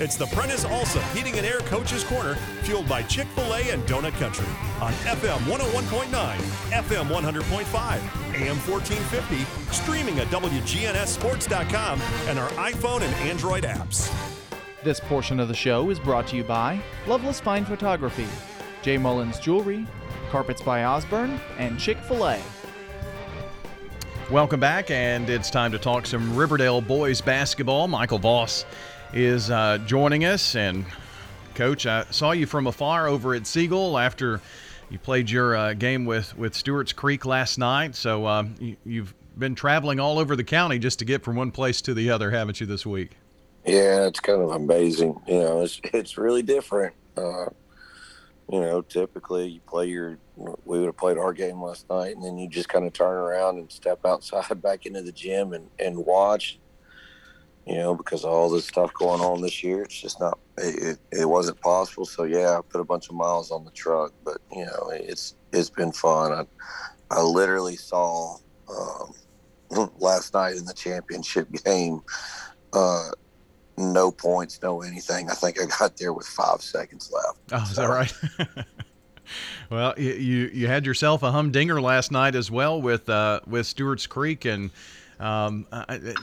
It's the Prentice Allsup Heating and Air Coaches Corner, fueled by Chick fil A and Donut Country on FM 101.9, FM 100.5, AM 1450, streaming at WGNSSports.com and our iPhone and Android apps. This portion of the show is brought to you by Loveless Fine Photography, J. Mullins Jewelry, Carpets by Osborne, and Chick fil A. Welcome back, and it's time to talk some Riverdale boys basketball. Michael Voss is uh, joining us. And, Coach, I saw you from afar over at Siegel after you played your uh, game with, with Stewart's Creek last night. So um, you, you've been traveling all over the county just to get from one place to the other, haven't you, this week? Yeah, it's kind of amazing. You know, it's it's really different. Uh, you know, typically you play your. We would have played our game last night, and then you just kind of turn around and step outside back into the gym and and watch you know, because of all this stuff going on this year. It's just not, it, it, wasn't possible. So yeah, I put a bunch of miles on the truck, but you know, it's, it's been fun. I, I literally saw, um, last night in the championship game, uh, no points, no anything. I think I got there with five seconds left. Oh, is so, that right? well, you you had yourself a humdinger last night as well with uh, with Stewart's Creek, and um,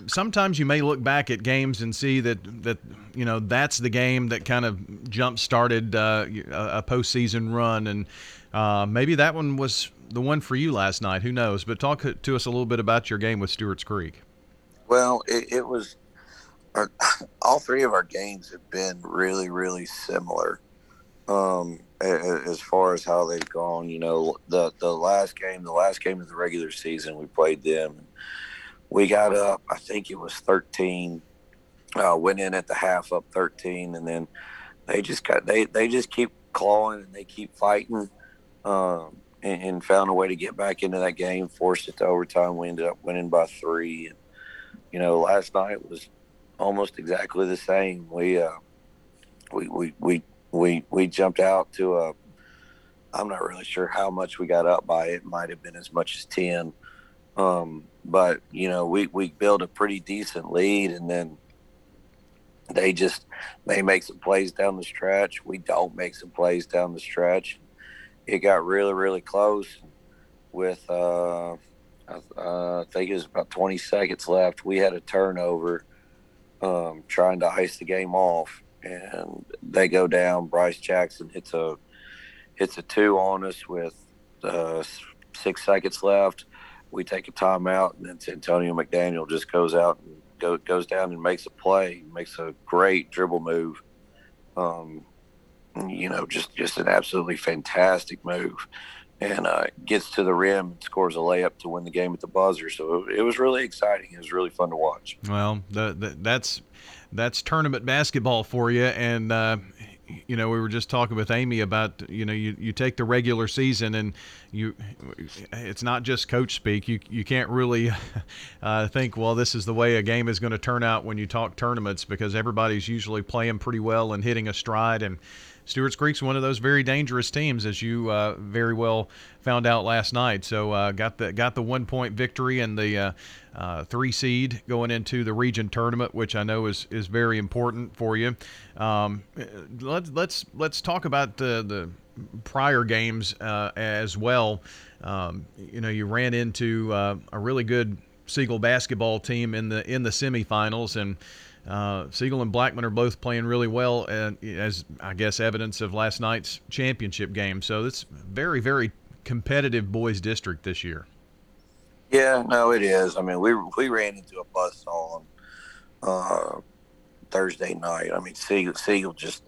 sometimes you may look back at games and see that that you know that's the game that kind of jump started uh, a postseason run, and uh, maybe that one was the one for you last night. Who knows? But talk to us a little bit about your game with Stewart's Creek. Well, it, it was. Our, all three of our games have been really, really similar. Um, as far as how they've gone, you know, the the last game, the last game of the regular season, we played them. And, we got up. I think it was 13. Uh, went in at the half up 13, and then they just got they they just keep clawing and they keep fighting, um, and, and, found a way to get back into that game. Forced it to overtime. We ended up winning by three. And you know, last night was almost exactly the same. We uh, we we we we we jumped out to a. I'm not really sure how much we got up by. It might have been as much as ten. Um, but you know, we we built a pretty decent lead, and then they just they make some plays down the stretch. We don't make some plays down the stretch. It got really really close with uh, I, uh, I think it was about 20 seconds left. We had a turnover um, trying to ice the game off, and they go down. Bryce Jackson hits a hits a two on us with uh, six seconds left we take a timeout, and then Antonio McDaniel just goes out and go, goes down and makes a play, makes a great dribble move. Um, you know, just just an absolutely fantastic move, and uh, gets to the rim and scores a layup to win the game at the buzzer. So it, it was really exciting. It was really fun to watch. Well, the, the, that's that's tournament basketball for you, and uh, you know, we were just talking with Amy about, you know, you, you take the regular season and you, it's not just coach speak. You, you can't really uh, think, well, this is the way a game is going to turn out when you talk tournaments because everybody's usually playing pretty well and hitting a stride. And Stewart's Creek's one of those very dangerous teams, as you uh, very well found out last night. So uh, got the got the one point victory and the uh, uh, three seed going into the region tournament, which I know is is very important for you. Um, let's let's let's talk about the the prior games uh, as well. Um, you know, you ran into uh, a really good Siegel basketball team in the in the semifinals and. Uh, Siegel and Blackman are both playing really well, and as I guess evidence of last night's championship game. So it's very, very competitive boys district this year. Yeah, no, it is. I mean, we we ran into a bus on uh, Thursday night. I mean, Siegel, Siegel just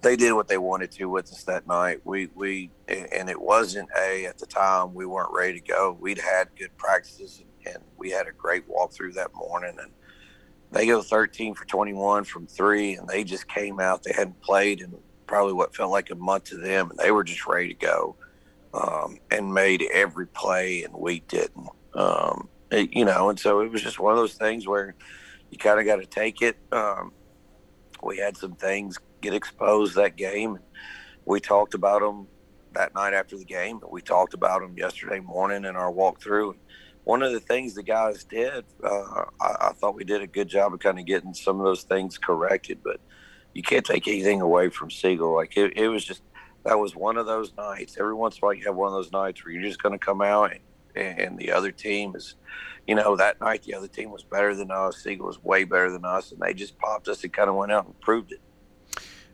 they did what they wanted to with us that night. We we and it wasn't a at the time we weren't ready to go. We'd had good practices and, and we had a great walkthrough that morning and they go 13 for 21 from three, and they just came out. They hadn't played in probably what felt like a month to them, and they were just ready to go um, and made every play, and we didn't. Um, it, you know, and so it was just one of those things where you kind of got to take it. Um, we had some things get exposed that game. We talked about them that night after the game, but we talked about them yesterday morning in our walkthrough one of the things the guys did, uh, I, I, thought we did a good job of kind of getting some of those things corrected. But you can't take anything away from Siegel. Like it, it was just that was one of those nights. Every once in a while, you have one of those nights where you're just going to come out and, and the other team is, you know, that night the other team was better than us. Siegel was way better than us, and they just popped us and kind of went out and proved it.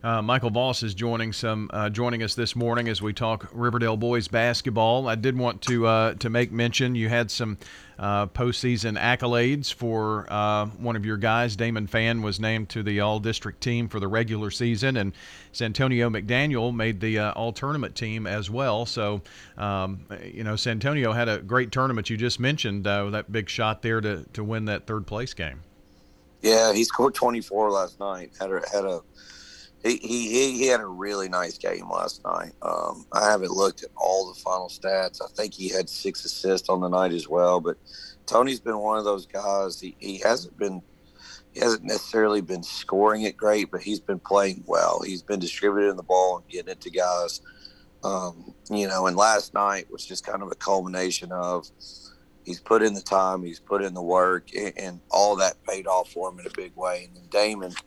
Uh, Michael Voss is joining some uh, joining us this morning as we talk Riverdale boys basketball. I did want to uh, to make mention you had some uh, postseason accolades for uh, one of your guys. Damon Fan was named to the All District team for the regular season, and Santonio McDaniel made the uh, All Tournament team as well. So, um, you know, Santonio had a great tournament. You just mentioned that big shot there to to win that third place game. Yeah, he scored 24 last night. Had a, had a he, he, he had a really nice game last night. Um, I haven't looked at all the final stats. I think he had six assists on the night as well. But Tony's been one of those guys. He, he hasn't been he hasn't necessarily been scoring it great, but he's been playing well. He's been distributing the ball and getting it to guys. Um, you know, and last night was just kind of a culmination of he's put in the time, he's put in the work, and, and all that paid off for him in a big way. And then Damon –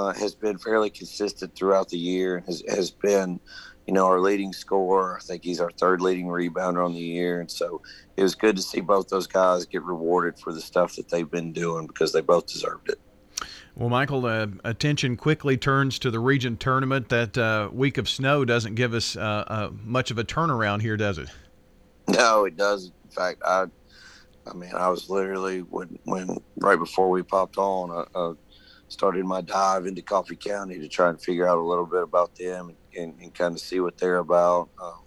uh, has been fairly consistent throughout the year and has, has been, you know, our leading scorer. I think he's our third leading rebounder on the year. And so it was good to see both those guys get rewarded for the stuff that they've been doing because they both deserved it. Well, Michael, uh, attention quickly turns to the region tournament. That uh, week of snow doesn't give us uh, uh, much of a turnaround here, does it? No, it doesn't. In fact, I, I mean, I was literally when, when right before we popped on, started my dive into Coffee County to try and figure out a little bit about them and, and, and kind of see what they're about. Um,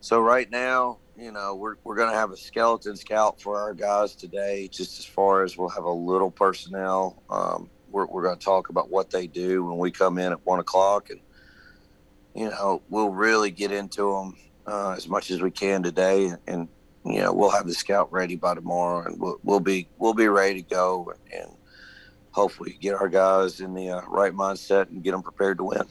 so right now, you know, we're, we're going to have a skeleton scout for our guys today, just as far as we'll have a little personnel. Um, we're, we're going to talk about what they do when we come in at one o'clock and, you know, we'll really get into them uh, as much as we can today. And, and, you know, we'll have the scout ready by tomorrow and we'll, we'll be, we'll be ready to go and, and hopefully get our guys in the uh, right mindset and get them prepared to win.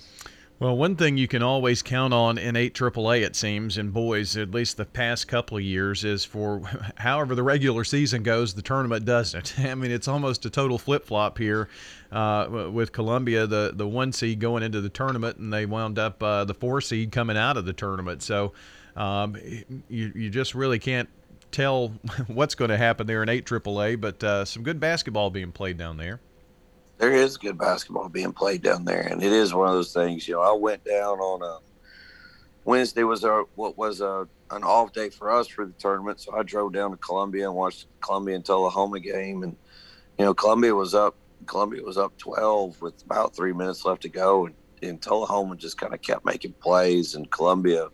Well, one thing you can always count on in 8 AAA, it seems, in boys, at least the past couple of years, is for however the regular season goes, the tournament doesn't. I mean, it's almost a total flip flop here uh, with Columbia, the, the one seed going into the tournament, and they wound up uh, the four seed coming out of the tournament. So um, you, you just really can't tell what's going to happen there in 8 AAA, but uh, some good basketball being played down there there is good basketball being played down there, and it is one of those things. You know, I went down on a Wednesday was a what was a an off day for us for the tournament, so I drove down to Columbia and watched the Columbia and Tullahoma game, and you know, Columbia was up. Columbia was up 12 with about three minutes left to go, and, and Tullahoma just kind of kept making plays, and Columbia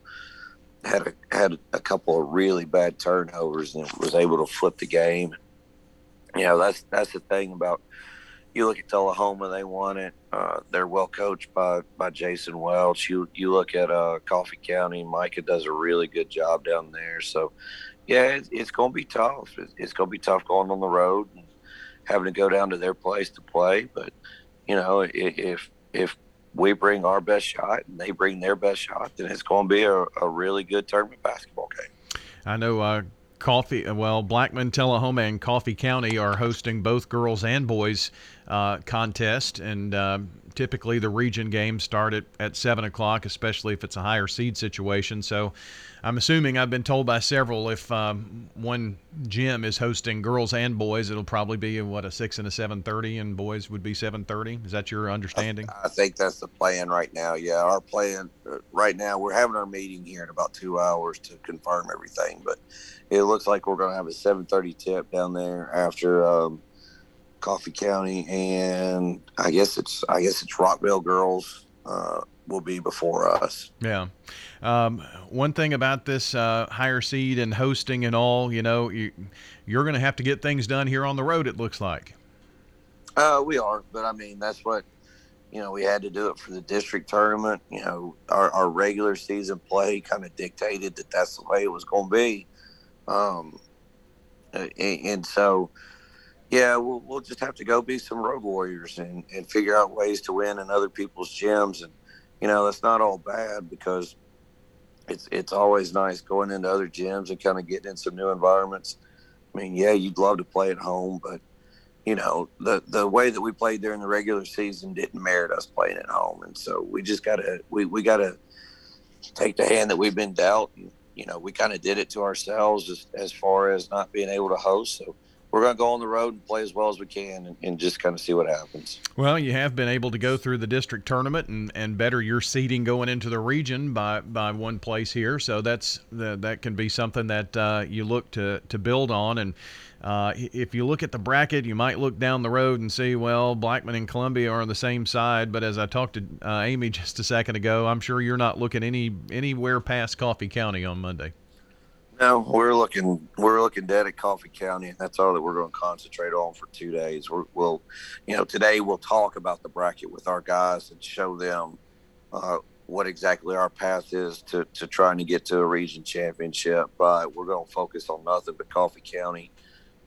had a had a couple of really bad turnovers and was able to flip the game. You know, that's that's the thing about you look at Tullahoma, they won it. Uh, they're well coached by by Jason Welch. You you look at uh, Coffee County, Micah does a really good job down there. So, yeah, it's, it's going to be tough. It's, it's going to be tough going on the road and having to go down to their place to play. But you know, if if we bring our best shot and they bring their best shot, then it's going to be a, a really good tournament basketball game. I know uh, Coffee, well, Blackman, Tullahoma, and Coffee County are hosting both girls and boys uh, contest, and uh, typically the region games start at, at seven o'clock, especially if it's a higher seed situation. So, I'm assuming I've been told by several if um, one gym is hosting girls and boys, it'll probably be what a six and a seven thirty, and boys would be seven thirty. Is that your understanding? I think that's the plan right now. Yeah, our plan uh, right now. We're having our meeting here in about two hours to confirm everything, but it looks like we're going to have a seven thirty tip down there after um, Coffee County, and I guess it's I guess it's Rockvale girls. Uh, will be before us. Yeah. Um, one thing about this uh, higher seed and hosting and all, you know, you, you're going to have to get things done here on the road. It looks like. Uh, we are, but I mean that's what you know we had to do it for the district tournament. You know, our, our regular season play kind of dictated that that's the way it was going to be, um, and, and so yeah, we'll, we'll just have to go be some road warriors and, and figure out ways to win in other people's gyms and you know that's not all bad because it's it's always nice going into other gyms and kind of getting in some new environments. I mean, yeah, you'd love to play at home, but you know, the the way that we played during the regular season didn't merit us playing at home, and so we just gotta we we gotta take the hand that we've been dealt. And, you know, we kind of did it to ourselves as, as far as not being able to host. So we're going to go on the road and play as well as we can and, and, just kind of see what happens. Well, you have been able to go through the district tournament and, and better your seeding going into the region by, by one place here. So that's the, that can be something that uh, you look to, to build on. And uh, if you look at the bracket, you might look down the road and see, well, Blackman and Columbia are on the same side. But as I talked to uh, Amy just a second ago, I'm sure you're not looking any anywhere past Coffee County on Monday. No, we're looking we're looking dead at Coffee County, and that's all that we're going to concentrate on for two days. we will you know, today we'll talk about the bracket with our guys and show them uh, what exactly our path is to, to trying to get to a region championship. But we're going to focus on nothing but Coffee County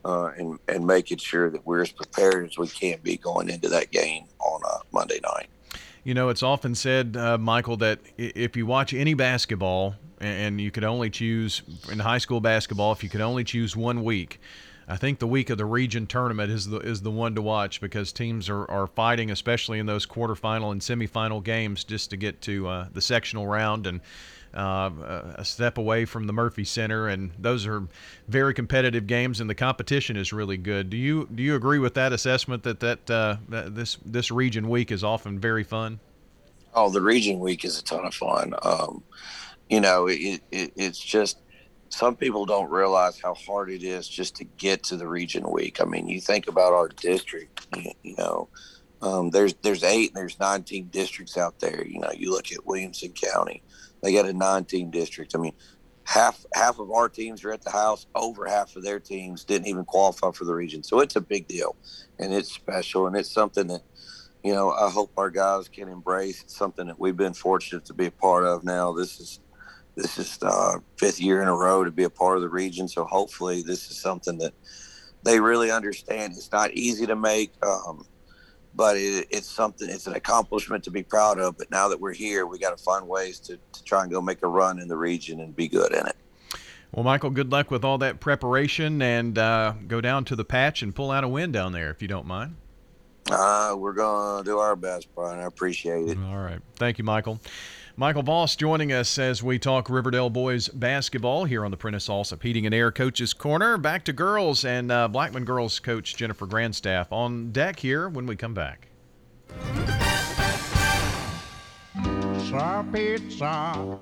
uh, and and making sure that we're as prepared as we can be going into that game on uh, Monday night. You know, it's often said, uh, Michael, that if you watch any basketball and you could only choose in high school basketball, if you could only choose one week, I think the week of the region tournament is the is the one to watch because teams are, are fighting, especially in those quarterfinal and semifinal games, just to get to uh, the sectional round and uh, a step away from the Murphy Center, and those are very competitive games, and the competition is really good. Do you do you agree with that assessment that that, uh, that this this region week is often very fun? Oh, the region week is a ton of fun. Um, you know, it, it, it's just some people don't realize how hard it is just to get to the region week. I mean, you think about our district, you know, um, there's there's eight and there's 19 districts out there. You know, you look at Williamson County, they got a 19 district. I mean, half half of our teams are at the house. Over half of their teams didn't even qualify for the region. So it's a big deal, and it's special, and it's something that you know I hope our guys can embrace. It's something that we've been fortunate to be a part of. Now this is this is the fifth year in a row to be a part of the region. So hopefully this is something that they really understand. It's not easy to make, um, but it, it's something. It's an accomplishment to be proud of. But now that we're here, we got to find ways to, to try and go make a run in the region and be good in it. Well, Michael, good luck with all that preparation, and uh, go down to the patch and pull out a win down there, if you don't mind. Uh, we're gonna do our best, Brian. I appreciate it. All right, thank you, Michael. Michael Voss joining us as we talk Riverdale boys basketball here on the Prentice Allsup Heating and Air Coaches Corner. Back to girls and uh, Blackman girls coach Jennifer Grandstaff on deck here when we come back. Pizza,